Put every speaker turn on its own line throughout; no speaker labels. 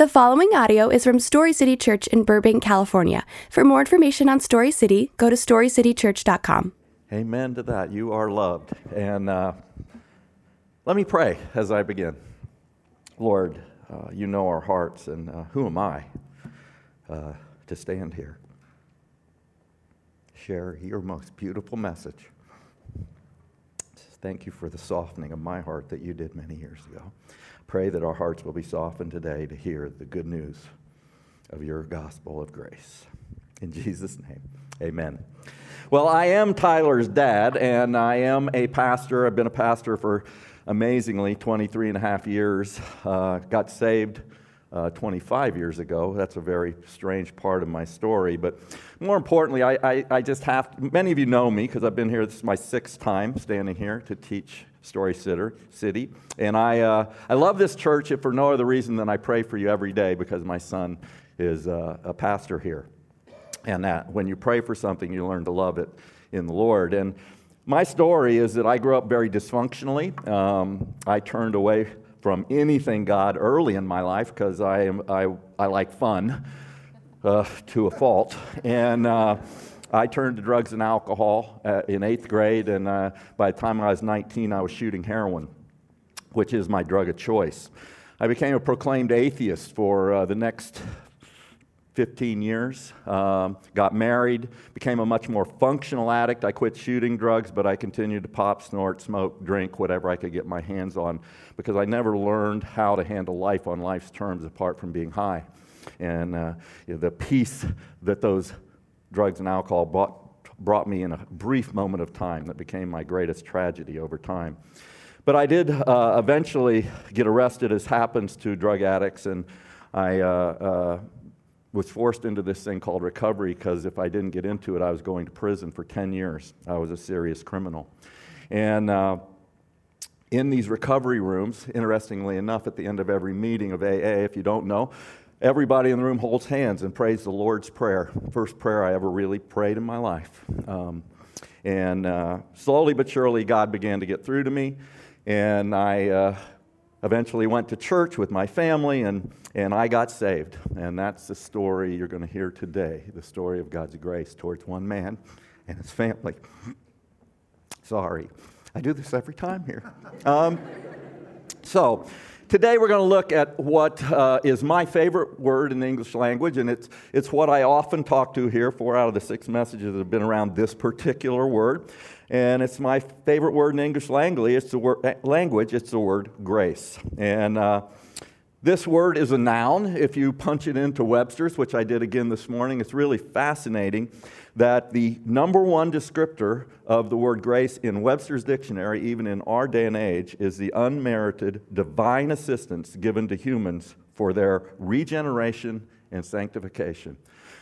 The following audio is from Story City Church in Burbank, California. For more information on Story City, go to storycitychurch.com.
Amen to that. You are loved. And uh, let me pray as I begin. Lord, uh, you know our hearts, and uh, who am I uh, to stand here? Share your most beautiful message. Thank you for the softening of my heart that you did many years ago. Pray that our hearts will be softened today to hear the good news of your gospel of grace. In Jesus' name, amen. Well, I am Tyler's dad, and I am a pastor. I've been a pastor for amazingly 23 and a half years. Uh, got saved uh, 25 years ago. That's a very strange part of my story. But more importantly, I, I, I just have, to, many of you know me because I've been here, this is my sixth time standing here to teach Story City. And I, uh, I love this church if for no other reason than I pray for you every day because my son is uh, a pastor here. And that when you pray for something, you learn to love it in the Lord. And my story is that I grew up very dysfunctionally. Um, I turned away from anything God early in my life because I, am, I, I like fun uh, to a fault. And uh, I turned to drugs and alcohol uh, in eighth grade, and uh, by the time I was 19, I was shooting heroin, which is my drug of choice. I became a proclaimed atheist for uh, the next 15 years. Um, got married, became a much more functional addict. I quit shooting drugs, but I continued to pop, snort, smoke, drink, whatever I could get my hands on because I never learned how to handle life on life's terms apart from being high. And uh, you know, the peace that those drugs and alcohol brought, brought me in a brief moment of time that became my greatest tragedy over time. But I did uh, eventually get arrested, as happens to drug addicts, and I uh, uh was forced into this thing called recovery because if I didn't get into it, I was going to prison for 10 years. I was a serious criminal. And uh, in these recovery rooms, interestingly enough, at the end of every meeting of AA, if you don't know, everybody in the room holds hands and prays the Lord's Prayer. First prayer I ever really prayed in my life. Um, and uh, slowly but surely, God began to get through to me. And I uh, eventually went to church with my family, and, and I got saved. And that's the story you're going to hear today the story of God's grace towards one man and his family. Sorry, I do this every time here. Um, so, today we're going to look at what uh, is my favorite word in the English language, and it's, it's what I often talk to here. Four out of the six messages have been around this particular word and it's my favorite word in English language. It's the word, eh, language. It's the word grace. And uh, this word is a noun. If you punch it into Webster's, which I did again this morning, it's really fascinating that the number one descriptor of the word grace in Webster's dictionary, even in our day and age, is the unmerited divine assistance given to humans for their regeneration and sanctification.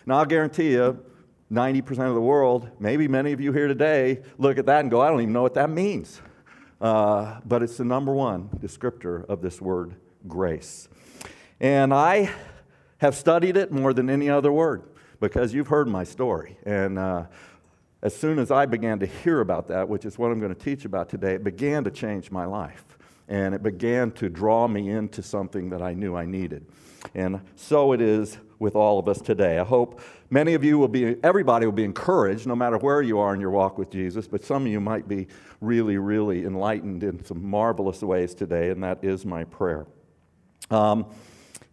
Now, I'll guarantee you, 90% of the world, maybe many of you here today, look at that and go, I don't even know what that means. Uh, but it's the number one descriptor of this word, grace. And I have studied it more than any other word because you've heard my story. And uh, as soon as I began to hear about that, which is what I'm going to teach about today, it began to change my life. And it began to draw me into something that I knew I needed. And so it is with all of us today. I hope many of you will be, everybody will be encouraged, no matter where you are in your walk with Jesus, but some of you might be really, really enlightened in some marvelous ways today, and that is my prayer. Um,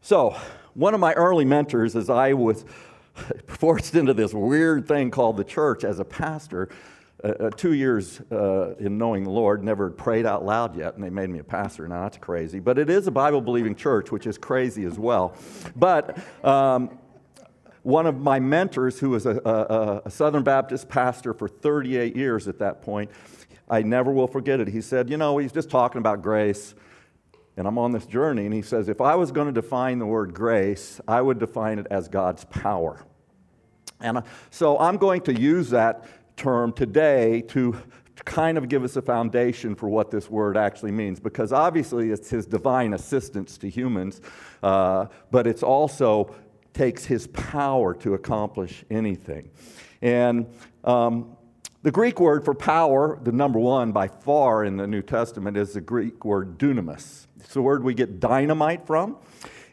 so, one of my early mentors, as I was forced into this weird thing called the church as a pastor, uh, uh, two years uh, in knowing the Lord, never prayed out loud yet, and they made me a pastor. Now that's crazy. But it is a Bible believing church, which is crazy as well. But um, one of my mentors, who was a, a, a Southern Baptist pastor for 38 years at that point, I never will forget it. He said, You know, he's just talking about grace. And I'm on this journey, and he says, If I was going to define the word grace, I would define it as God's power. And uh, so I'm going to use that term today to kind of give us a foundation for what this word actually means, because obviously it's his divine assistance to humans, uh, but it's also takes his power to accomplish anything. And um, the Greek word for power, the number one by far in the New Testament, is the Greek word dunamis. It's the word we get dynamite from.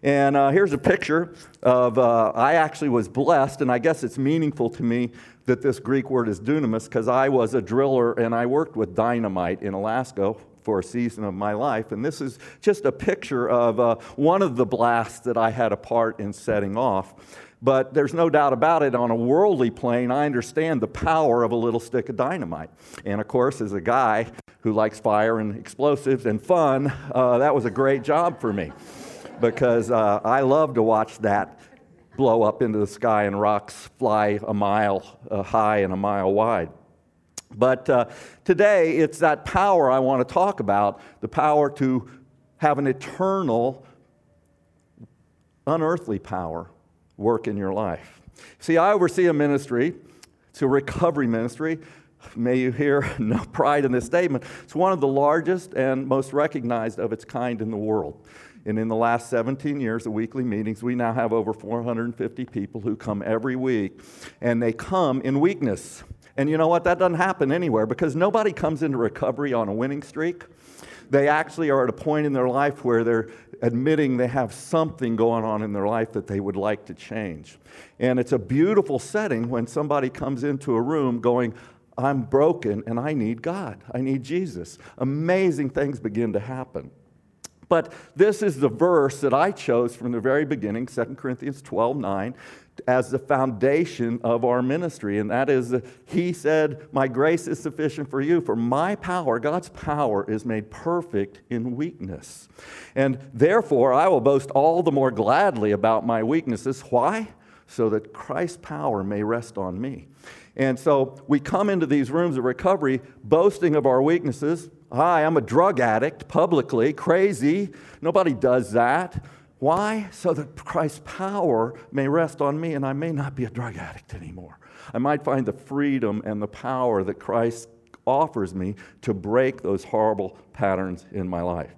And uh, here's a picture of, uh, I actually was blessed, and I guess it's meaningful to me that this Greek word is dunamis because I was a driller and I worked with dynamite in Alaska for a season of my life. And this is just a picture of uh, one of the blasts that I had a part in setting off. But there's no doubt about it, on a worldly plane, I understand the power of a little stick of dynamite. And of course, as a guy who likes fire and explosives and fun, uh, that was a great job for me because uh, I love to watch that blow up into the sky and rocks fly a mile uh, high and a mile wide. But uh, today, it's that power I want to talk about the power to have an eternal, unearthly power work in your life. See, I oversee a ministry, it's a recovery ministry. May you hear no pride in this statement. It's one of the largest and most recognized of its kind in the world. And in the last 17 years of weekly meetings, we now have over 450 people who come every week, and they come in weakness. And you know what? That doesn't happen anywhere because nobody comes into recovery on a winning streak. They actually are at a point in their life where they're admitting they have something going on in their life that they would like to change. And it's a beautiful setting when somebody comes into a room going, I'm broken and I need God. I need Jesus. Amazing things begin to happen. But this is the verse that I chose from the very beginning, 2 Corinthians 12 9, as the foundation of our ministry. And that is, He said, My grace is sufficient for you, for my power, God's power, is made perfect in weakness. And therefore, I will boast all the more gladly about my weaknesses. Why? So that Christ's power may rest on me. And so we come into these rooms of recovery boasting of our weaknesses. Hi, I'm a drug addict publicly, crazy. Nobody does that. Why? So that Christ's power may rest on me and I may not be a drug addict anymore. I might find the freedom and the power that Christ offers me to break those horrible patterns in my life.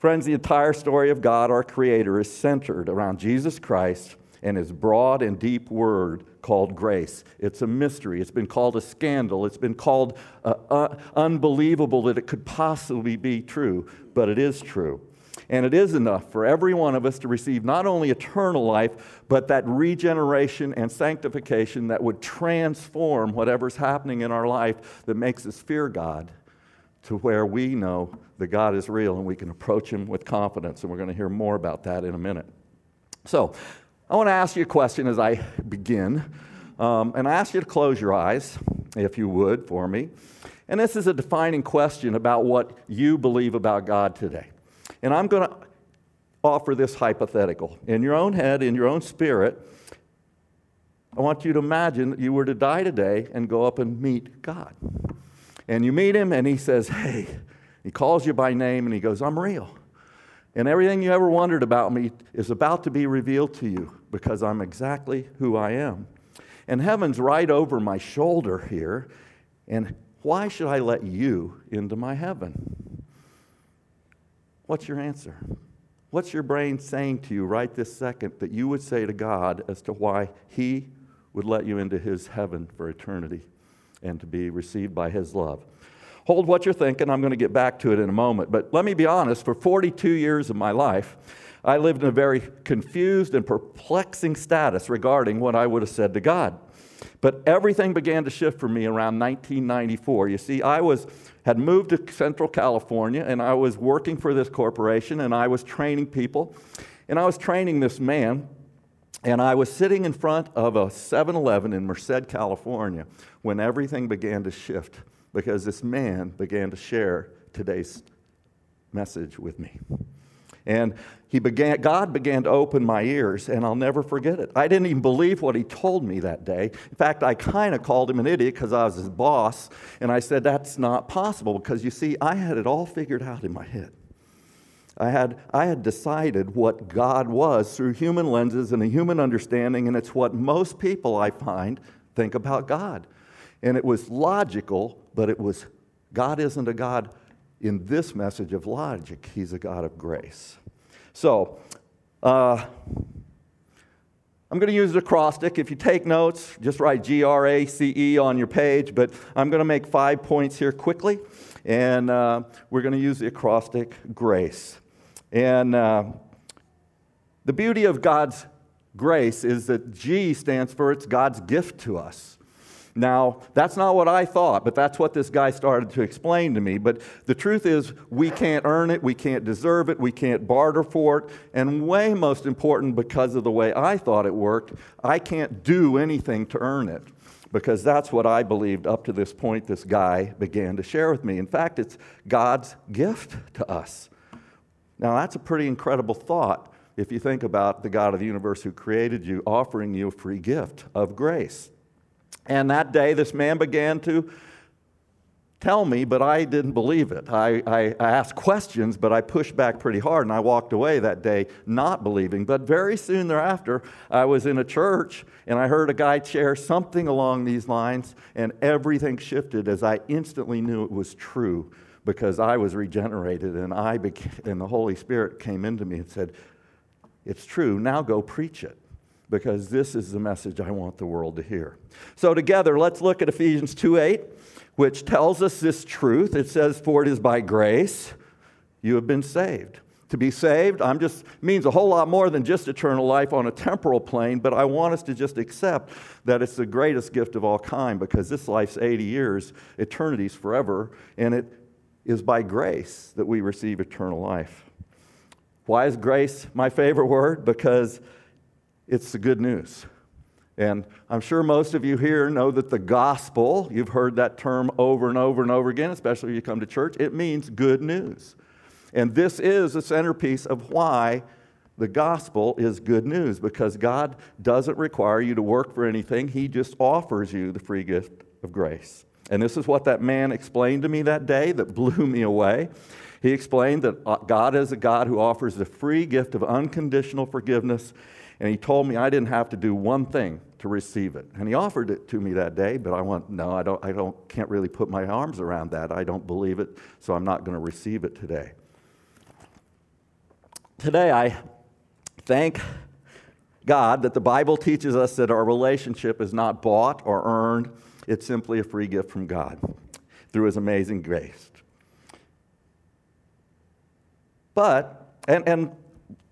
Friends, the entire story of God, our Creator, is centered around Jesus Christ and his broad and deep word called grace. It's a mystery. It's been called a scandal. It's been called uh, uh, unbelievable that it could possibly be true, but it is true. And it is enough for every one of us to receive not only eternal life, but that regeneration and sanctification that would transform whatever's happening in our life that makes us fear God to where we know that God is real and we can approach Him with confidence. And we're going to hear more about that in a minute. So, I want to ask you a question as I begin. Um, and I ask you to close your eyes, if you would, for me. And this is a defining question about what you believe about God today. And I'm going to offer this hypothetical. In your own head, in your own spirit, I want you to imagine that you were to die today and go up and meet God. And you meet him, and he says, Hey, he calls you by name, and he goes, I'm real. And everything you ever wondered about me is about to be revealed to you because I'm exactly who I am. And heaven's right over my shoulder here. And why should I let you into my heaven? What's your answer? What's your brain saying to you right this second that you would say to God as to why He would let you into His heaven for eternity and to be received by His love? Hold what you're thinking. I'm going to get back to it in a moment. But let me be honest for 42 years of my life, I lived in a very confused and perplexing status regarding what I would have said to God. But everything began to shift for me around 1994. You see, I was had moved to Central California and I was working for this corporation and I was training people. And I was training this man and I was sitting in front of a 7-Eleven in Merced, California when everything began to shift because this man began to share today's message with me. And he began, God began to open my ears, and I'll never forget it. I didn't even believe what he told me that day. In fact, I kind of called him an idiot because I was his boss, and I said, That's not possible because you see, I had it all figured out in my head. I had, I had decided what God was through human lenses and a human understanding, and it's what most people I find think about God. And it was logical, but it was God isn't a God in this message of logic, He's a God of grace. So, uh, I'm going to use the acrostic. If you take notes, just write G R A C E on your page, but I'm going to make five points here quickly, and uh, we're going to use the acrostic grace. And uh, The beauty of God's grace is that G stands for it's God's gift to us. Now, that's not what I thought, but that's what this guy started to explain to me. But the truth is, we can't earn it, we can't deserve it, we can't barter for it. And, way most important, because of the way I thought it worked, I can't do anything to earn it. Because that's what I believed up to this point, this guy began to share with me. In fact, it's God's gift to us. Now, that's a pretty incredible thought if you think about the God of the universe who created you offering you a free gift of grace. And that day, this man began to tell me, but I didn't believe it. I, I, I, asked questions, but I pushed back pretty hard, and I walked away that day not believing. But very soon thereafter, I was in a church, and I heard a guy share something along these lines, and everything shifted as I instantly knew it was true because I was regenerated, and, I became, and the Holy Spirit came into me and said, It's true, now go preach it because this is the message I want the world to hear. So, together, let's look at Ephesians 2 8, which tells us this truth. It says, For it is by grace you have been saved. To be saved, I'm just means a whole lot more than just eternal life on a temporal plane, but I want us to just accept that it's the greatest gift of all kind because this life's 80 years, eternity's forever, and it is by grace that we receive eternal life. Why is grace my favorite word? Because it's the good news. And I'm sure most of you here know that the gospel, you've heard that term over and over and over again, especially if you come to church, it means good news. And this is the centerpiece of why the gospel is good news, because God doesn't require you to work for anything, He just offers you the free gift of grace. And this is what that man explained to me that day that blew me away. He explained that uh, God is a God who offers the free gift of unconditional forgiveness and he told me I didn't have to do one thing to receive it. And he offered it to me that day, but I went, no, I don't, I don't, can't really put my arms around that. I don't believe it, so I'm not going to receive it today. Today, I thank God that the Bible teaches us that our relationship is not bought or earned, it's simply a free gift from God through his amazing grace. But, and, and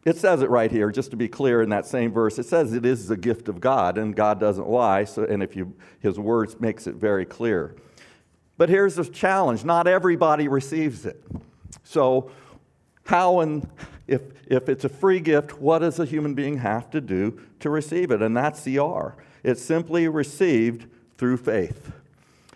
it says it right here, just to be clear in that same verse. It says it is the gift of God, and God doesn't lie, so, and if you, his words makes it very clear. But here's the challenge not everybody receives it. So, how and if, if it's a free gift, what does a human being have to do to receive it? And that's the R. It's simply received through faith.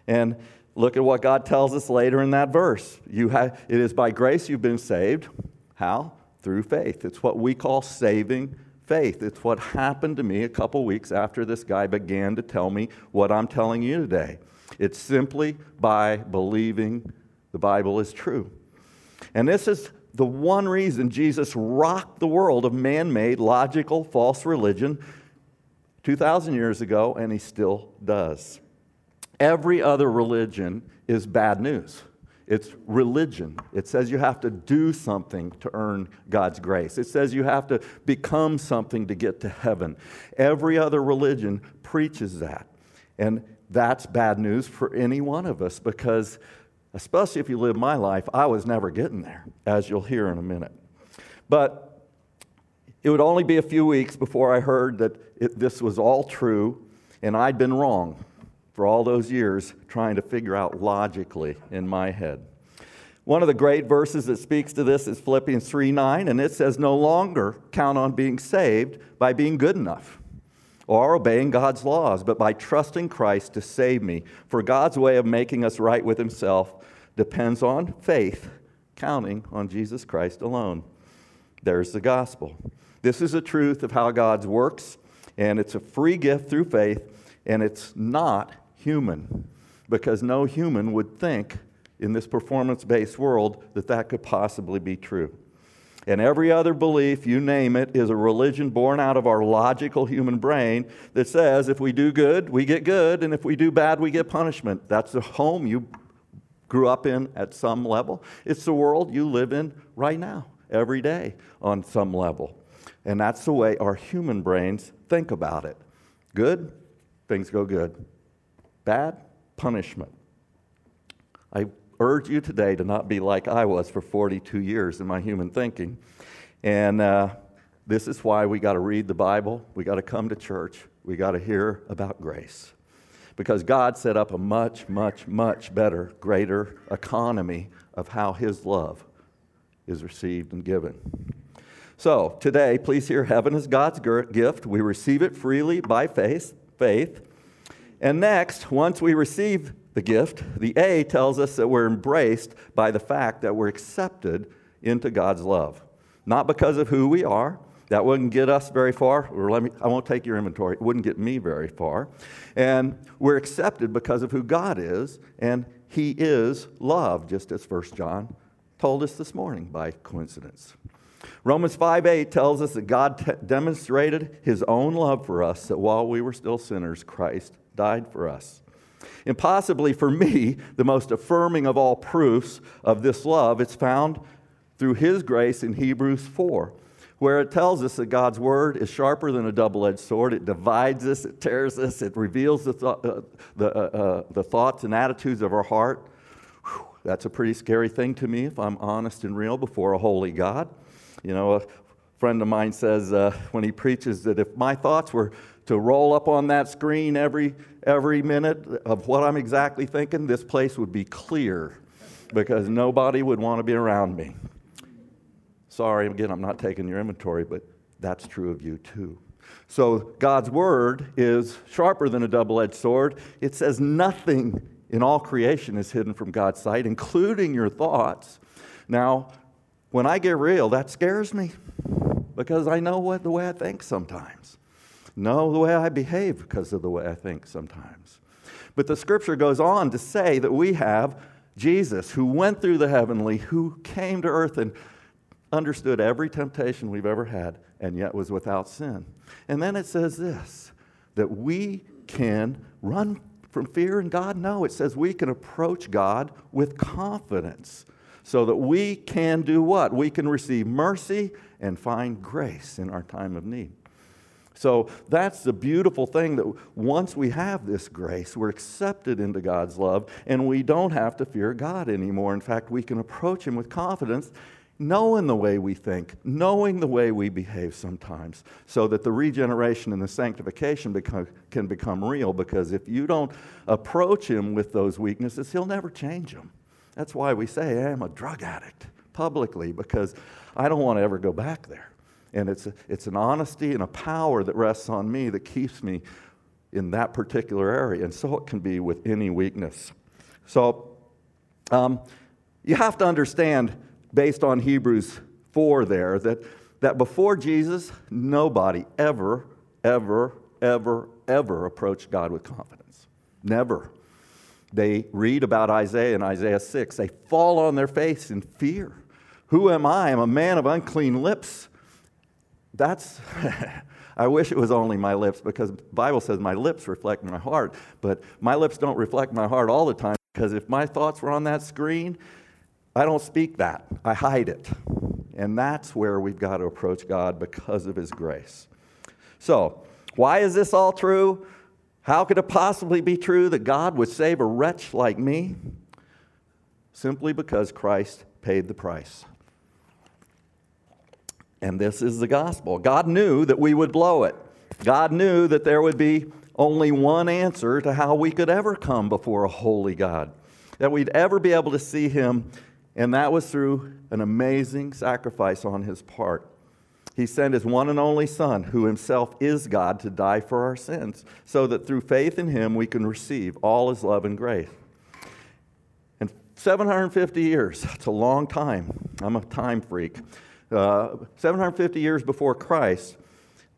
And look at what God tells us later in that verse. You have, it is by grace you've been saved. How? Through faith. It's what we call saving faith. It's what happened to me a couple weeks after this guy began to tell me what I'm telling you today. It's simply by believing the Bible is true. And this is the one reason Jesus rocked the world of man made, logical, false religion 2,000 years ago, and he still does. Every other religion is bad news. It's religion. It says you have to do something to earn God's grace. It says you have to become something to get to heaven. Every other religion preaches that. And that's bad news for any one of us because, especially if you live my life, I was never getting there, as you'll hear in a minute. But it would only be a few weeks before I heard that it, this was all true and I'd been wrong for all those years trying to figure out logically in my head. One of the great verses that speaks to this is Philippians 3 9, and it says, No longer count on being saved by being good enough or obeying God's laws, but by trusting Christ to save me. For God's way of making us right with Himself depends on faith, counting on Jesus Christ alone. There's the gospel. This is the truth of how God works, and it's a free gift through faith, and it's not human because no human would think in this performance based world that that could possibly be true. And every other belief, you name it, is a religion born out of our logical human brain that says if we do good, we get good, and if we do bad, we get punishment. That's the home you grew up in at some level. It's the world you live in right now, every day, on some level. And that's the way our human brains think about it. Good, things go good bad punishment. I urge you today to not be like I was for 42 years in my human thinking. And uh, This is why we got to read the Bible, we got to come to church, we got to hear about grace. Because God set up a much, much, much better, greater economy of how His love is received and given. So, today, please hear heaven is God's gift. We receive it freely by faith. faith. And next, once we receive the gift, the A tells us that we're embraced by the fact that we're accepted into God's love. Not because of who we are, that wouldn't get us very far. Or let me, I won't take your inventory. It wouldn't get me very far. And we're accepted because of who God is, and He is love, just as 1 John told us this morning by coincidence. Romans 5 8 tells us that God t- demonstrated his own love for us, that while we were still sinners, Christ died for us. And possibly for me, the most affirming of all proofs of this love, it's found through his grace in Hebrews 4, where it tells us that God's word is sharper than a double edged sword. It divides us, it tears us, it reveals the, th- uh, the, uh, uh, the thoughts and attitudes of our heart. Whew, that's a pretty scary thing to me if I'm honest and real before a holy God. You know, a friend of mine says uh, when he preaches that if my thoughts were to roll up on that screen every, every minute of what I'm exactly thinking, this place would be clear because nobody would want to be around me. Sorry, again, I'm not taking your inventory, but that's true of you too. So God's word is sharper than a double edged sword. It says nothing in all creation is hidden from God's sight, including your thoughts. Now, when I get real, that scares me because I know what the way I think sometimes know the way I behave because of the way I think sometimes. But the scripture goes on to say that we have Jesus who went through the heavenly, who came to earth and understood every temptation we've ever had and yet was without sin. And then it says this that we can run from fear in God? No, it says we can approach God with confidence so that we can do what? We can receive mercy and find grace in our time of need. So that's the beautiful thing that once we have this grace, we're accepted into God's love and we don't have to fear God anymore. In fact, we can approach Him with confidence, knowing the way we think, knowing the way we behave sometimes, so that the regeneration and the sanctification become, can become real. Because if you don't approach Him with those weaknesses, He'll never change them. That's why we say, I'm a drug addict publicly, because I don't want to ever go back there. And it's, a, it's an honesty and a power that rests on me that keeps me in that particular area. And so it can be with any weakness. So um, you have to understand, based on Hebrews 4 there, that, that before Jesus, nobody ever, ever, ever, ever approached God with confidence. Never. They read about Isaiah in Isaiah 6. They fall on their face in fear. Who am I? I'm a man of unclean lips that's I wish it was only my lips because the Bible says my lips reflect my heart, but my lips don't reflect my heart all the time because if my thoughts were on that screen, I don't speak that. I hide it. And that's where we've got to approach God because of his grace. So, why is this all true? How could it possibly be true that God would save a wretch like me? Simply because Christ paid the price. And this is the gospel. God knew that we would blow it. God knew that there would be only one answer to how we could ever come before a holy God, that we'd ever be able to see Him, and that was through an amazing sacrifice on His part. He sent His one and only Son, who Himself is God, to die for our sins, so that through faith in Him we can receive all His love and grace. And 750 years, that's a long time. I'm a time freak. Uh, 750 years before Christ,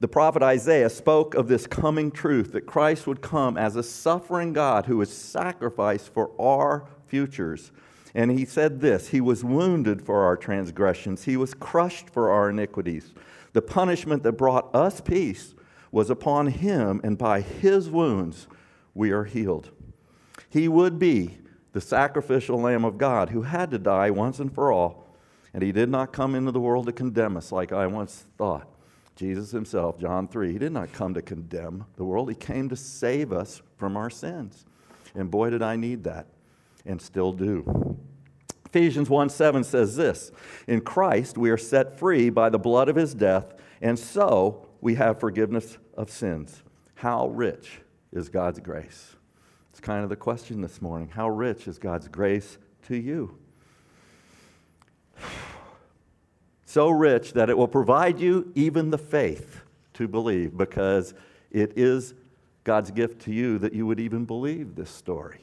the prophet Isaiah spoke of this coming truth that Christ would come as a suffering God who was sacrificed for our futures. And he said this He was wounded for our transgressions, He was crushed for our iniquities. The punishment that brought us peace was upon Him, and by His wounds we are healed. He would be the sacrificial Lamb of God who had to die once and for all and he did not come into the world to condemn us like I once thought. Jesus himself, John 3, he did not come to condemn the world. He came to save us from our sins. And boy, did I need that, and still do. Ephesians 1 7 says this In Christ we are set free by the blood of his death, And so we have forgiveness of sins. How rich is God's grace? It's kind of the question this morning. How rich is God's grace to you? So rich that it will provide you even the faith to believe because it is God's gift to you that you would even believe this story.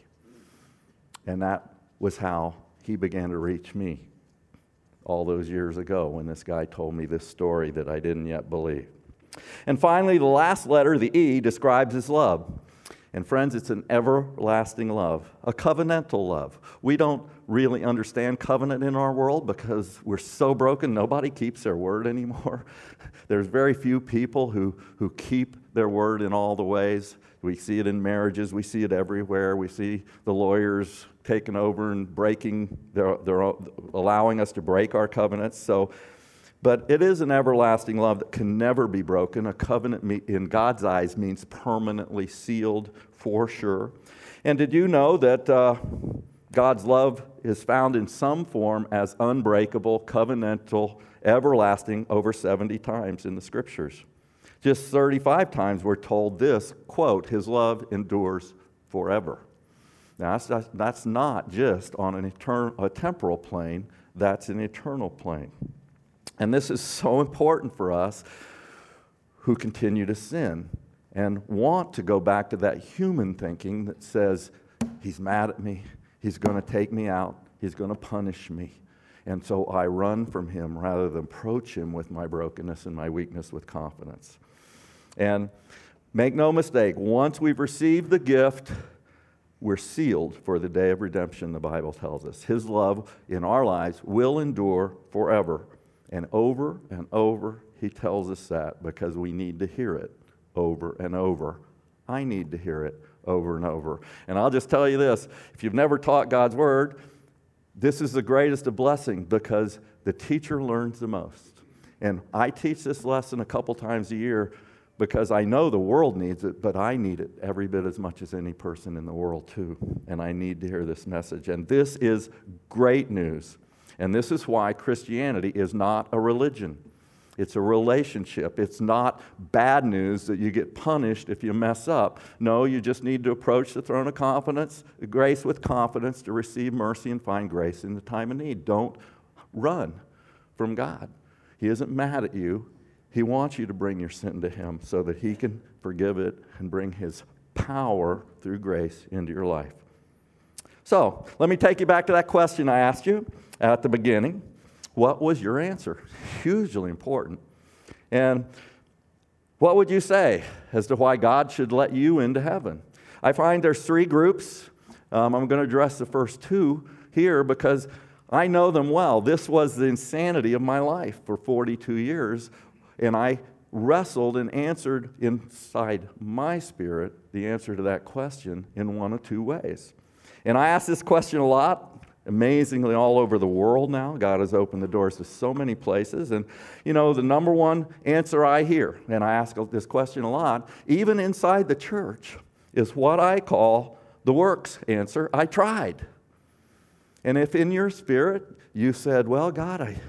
And that was how he began to reach me all those years ago when this guy told me this story that I didn't yet believe. And finally, the last letter, the E, describes his love. And friends, it's an everlasting love, a covenantal love. We don't really understand covenant in our world because we're so broken, nobody keeps their word anymore. There's very few people who, who keep their word in all the ways. We see it in marriages, we see it everywhere. We see the lawyers taking over and breaking, they're, they're allowing us to break our covenants. So but it is an everlasting love that can never be broken. A covenant in God's eyes means permanently sealed for sure. And did you know that uh, God's love is found in some form as unbreakable, covenantal, everlasting over 70 times in the scriptures? Just 35 times we're told this quote, His love endures forever. Now, that's, that's not just on an eternal, a temporal plane, that's an eternal plane. And this is so important for us who continue to sin and want to go back to that human thinking that says, He's mad at me, He's going to take me out, He's going to punish me. And so I run from Him rather than approach Him with my brokenness and my weakness with confidence. And make no mistake, once we've received the gift, we're sealed for the day of redemption, the Bible tells us. His love in our lives will endure forever. And over and over, he tells us that because we need to hear it over and over. I need to hear it over and over. And I'll just tell you this if you've never taught God's word, this is the greatest of blessing because the teacher learns the most. And I teach this lesson a couple times a year because I know the world needs it, but I need it every bit as much as any person in the world, too. And I need to hear this message. And this is great news. And this is why Christianity is not a religion. It's a relationship. It's not bad news that you get punished if you mess up. No, you just need to approach the throne of confidence, grace with confidence to receive mercy and find grace in the time of need. Don't run from God. He isn't mad at you. He wants you to bring your sin to Him so that He can forgive it and bring His power through grace into your life. So, let me take you back to that question I asked you at the beginning. What was your answer? Hugely important. And what would you say as to why God should let you into heaven? I find there's three groups. Um, I'm going to address the first two here because I know them well. This was the insanity of my life for 42 years, and I wrestled and answered inside my spirit the answer to that question in one of two ways. And I ask this question a lot amazingly all over the world now. God has opened the doors to so many places. And, you know, the number one answer I hear, and I ask this question a lot, even inside the church, is what I call the works answer I tried. And if in your spirit you said, Well, God, I,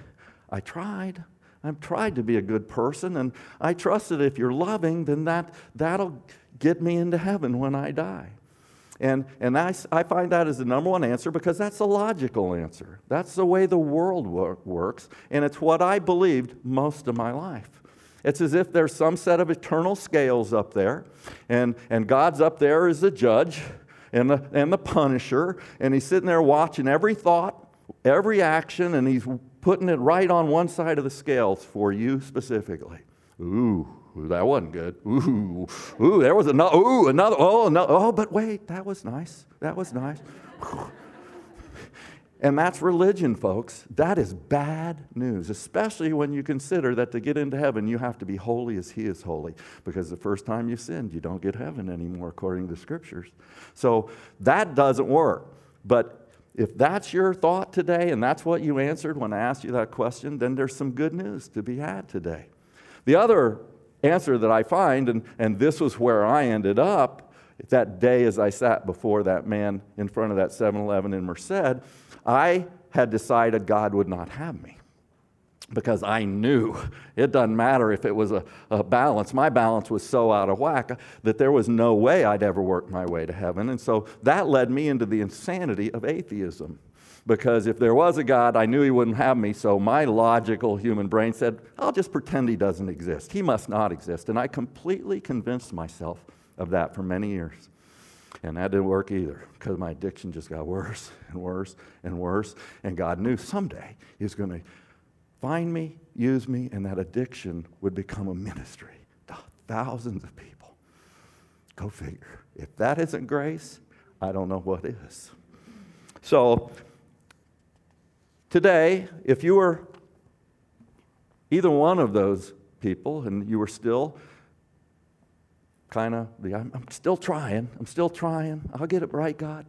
I tried. I've tried to be a good person, and I trust that if you're loving, then that, that'll get me into heaven when I die. And, and I, I find that as the number one answer because that's a logical answer. That's the way the world wor- works, and it's what I believed most of my life. It's as if there's some set of eternal scales up there, and, and God's up there as the judge and the, and the punisher, and He's sitting there watching every thought, every action, and He's putting it right on one side of the scales for you specifically. Ooh, Ooh, that wasn't good. Ooh, ooh, there was another. Ooh, another. Oh, no. Oh, but wait, that was nice. That was nice. and that's religion, folks. That is bad news, especially when you consider that to get into heaven, you have to be holy as He is holy. Because the first time you sinned, you don't get heaven anymore, according to scriptures. So that doesn't work. But if that's your thought today and that's what you answered when I asked you that question, then there's some good news to be had today. The other answer that I find, and, and this was where I ended up that day as I sat before that man in front of that 7 Eleven in Merced, I had decided God would not have me. because I knew it doesn't matter if it was a, a, balance. My balance was so out of whack that there was no way I'd ever work my way to heaven. And so that led me into the insanity of atheism. Because if there was a God, I knew he wouldn't have me. So my logical human brain said, I'll just pretend he doesn't exist. He must not exist. And I completely convinced myself of that for many years. And that didn't work either because my addiction just got worse and worse and worse. And God knew someday he was going to find me, use me, and that addiction would become a ministry to thousands of people. Go figure. If that isn't grace, I don't know what is. So, today, if you were either one of those people and you were still kind of, I'm, still trying, I'm still trying, I'll get it right, God.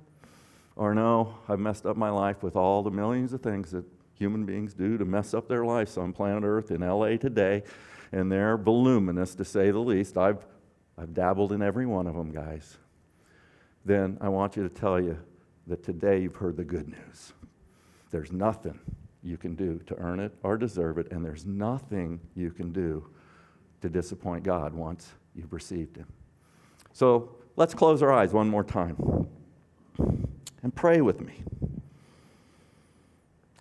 Or no, I've messed up my life with all the millions of things that human beings do to mess up their lives on planet Earth in LA today, and they're voluminous to say the least. I've, I've dabbled in every one of them, guys. Then I want you to tell you that today you've heard the good news. There's nothing you can do to earn it or deserve it, and there's nothing you can do to disappoint God once you've received Him. So let's close our eyes one more time and pray with me.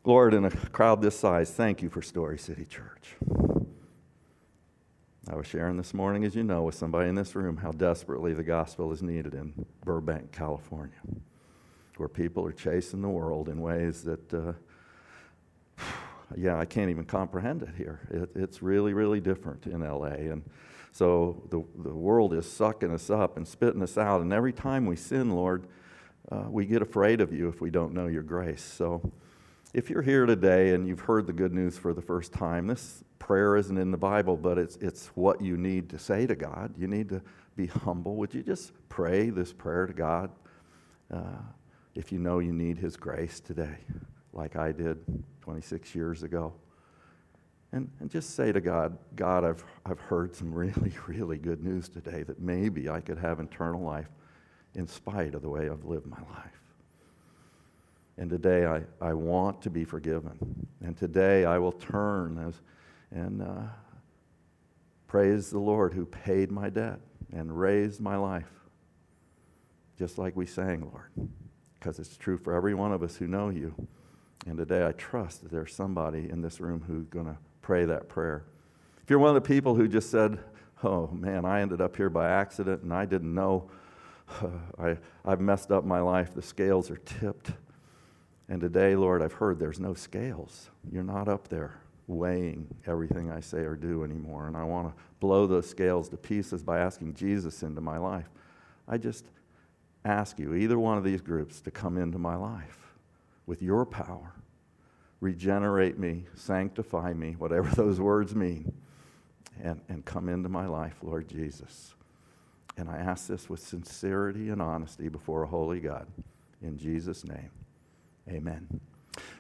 Lord, in a crowd this size, thank you for Story City Church. I was sharing this morning, as you know, with somebody in this room how desperately the gospel is needed in Burbank, California, where people are chasing the world in ways that, uh, yeah, I can't even comprehend it here. It, it's really, really different in LA. And so the, the world is sucking us up and spitting us out. And every time we sin, Lord, uh, we get afraid of you if we don't know your grace. So, if you're here today and you've heard the good news for the first time, this prayer isn't in the Bible, but it's, it's what you need to say to God. You need to be humble. Would you just pray this prayer to God uh, if you know you need His grace today, like I did 26 years ago? And, and just say to God, God, I've, I've heard some really, really good news today that maybe I could have eternal life in spite of the way I've lived my life. And today I, I want to be forgiven. And today I will turn as, and uh, praise the Lord who paid my debt and raised my life. Just like we sang, Lord, because it's true for every one of us who know you. And today I trust that there's somebody in this room who's going to pray that prayer. If you're one of the people who just said, Oh man, I ended up here by accident and I didn't know, I, I've messed up my life, the scales are tipped. And today, Lord, I've heard there's no scales. You're not up there weighing everything I say or do anymore. And I want to blow those scales to pieces by asking Jesus into my life. I just ask you, either one of these groups, to come into my life with your power. Regenerate me, sanctify me, whatever those words mean, and, and come into my life, Lord Jesus. And I ask this with sincerity and honesty before a holy God. In Jesus' name. Amen.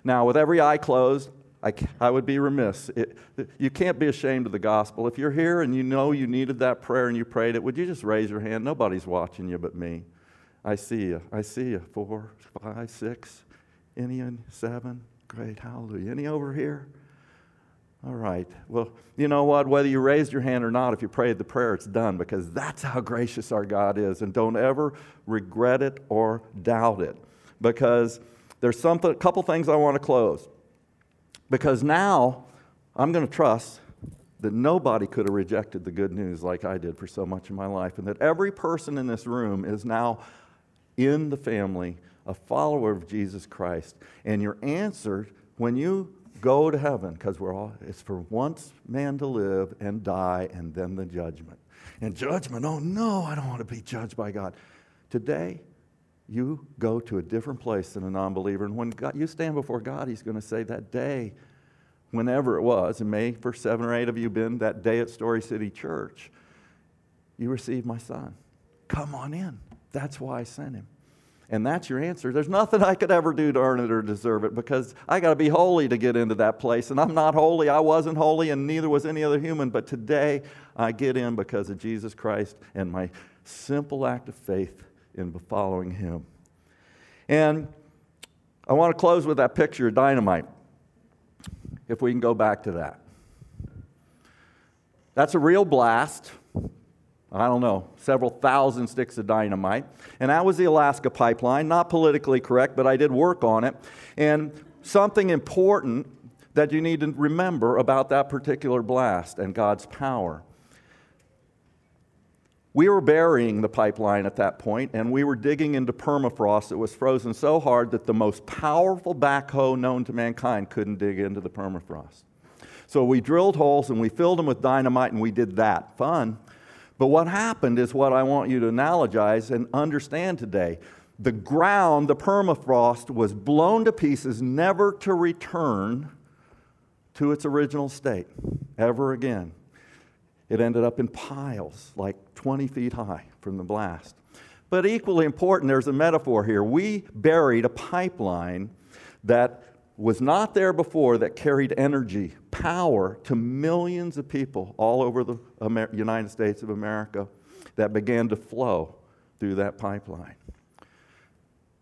Now, with every eye closed, I, I would be remiss. It, you can't be ashamed of the gospel. If you're here and you know you needed that prayer and you prayed it, would you just raise your hand? Nobody's watching you but me. I see you. I see you. Four, five, six. Any seven? Great. Hallelujah. Any over here? All right. Well, you know what? Whether you raised your hand or not, if you prayed the prayer, it's done because that's how gracious our God is. And don't ever regret it or doubt it because there's something, a couple things I want to close. Because now I'm going to trust that nobody could have rejected the good news like I did for so much of my life, and that every person in this room is now in the family, a follower of Jesus Christ. And your answer when you go to heaven, because we're all, it's for once man to live and die, and then the judgment. And judgment, oh no, I don't want to be judged by God. Today, you go to a different place than a non believer. And when God, you stand before God, He's going to say that day, whenever it was, and may for seven or eight of you been that day at Story City Church, you received my son. Come on in. That's why I sent him. And that's your answer. There's nothing I could ever do to earn it or deserve it because I got to be holy to get into that place. And I'm not holy. I wasn't holy, and neither was any other human. But today I get in because of Jesus Christ and my simple act of faith in following him. And I want to close with that picture of dynamite. if we can go back to that. That's a real blast. I don't know, several thousand sticks of dynamite. And that was the Alaska pipeline. Not politically correct, but I did work on it. And something important that you need to remember about that particular blast and God's power. We were burying the pipeline at that point, and we were digging into permafrost that was frozen so hard that the most powerful backhoe known to mankind couldn't dig into the permafrost. So we drilled holes and we filled them with dynamite, and we did that. Fun. But what happened is what I want you to analogize and understand today. The ground, the permafrost, was blown to pieces, never to return to its original state ever again. It ended up in piles, like 20 feet high from the blast. But equally important, there's a metaphor here. We buried a pipeline that was not there before that carried energy, power to millions of people all over the Amer- United States of America that began to flow through that pipeline.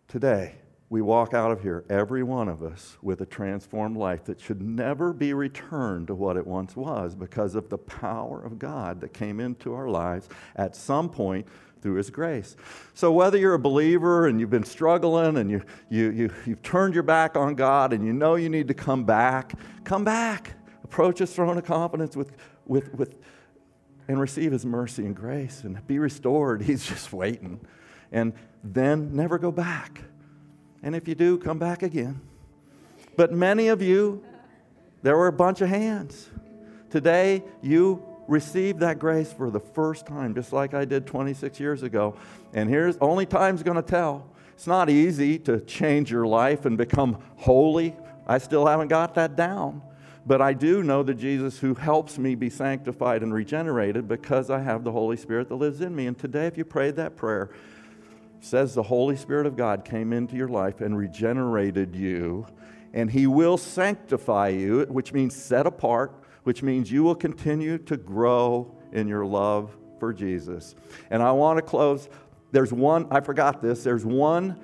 Today, we walk out of here, every one of us, with a transformed life that should never be returned to what it once was because of the power of God that came into our lives at some point through His grace. So, whether you're a believer and you've been struggling and you, you, you, you've turned your back on God and you know you need to come back, come back. Approach His throne of confidence with, with, with, and receive His mercy and grace and be restored. He's just waiting. And then never go back. And if you do, come back again. But many of you, there were a bunch of hands. Today, you received that grace for the first time, just like I did 26 years ago. And here's only time's going to tell. It's not easy to change your life and become holy. I still haven't got that down. But I do know the Jesus who helps me be sanctified and regenerated because I have the Holy Spirit that lives in me. And today, if you prayed that prayer, says the Holy Spirit of God came into your life and regenerated you, and He will sanctify you, which means set apart, which means you will continue to grow in your love for Jesus. And I want to close. There's one, I forgot this, there's one.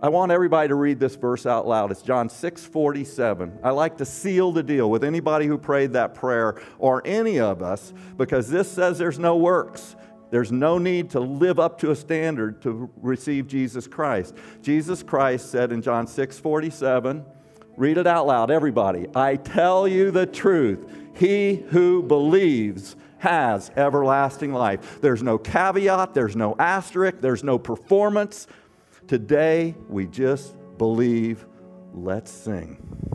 I want everybody to read this verse out loud. It's John 6 47. I like to seal the deal with anybody who prayed that prayer or any of us because this says there's no works. There's no need to live up to a standard to receive Jesus Christ. Jesus Christ said in John 6 47, read it out loud, everybody. I tell you the truth. He who believes has everlasting life. There's no caveat, there's no asterisk, there's no performance. Today, we just believe. Let's sing.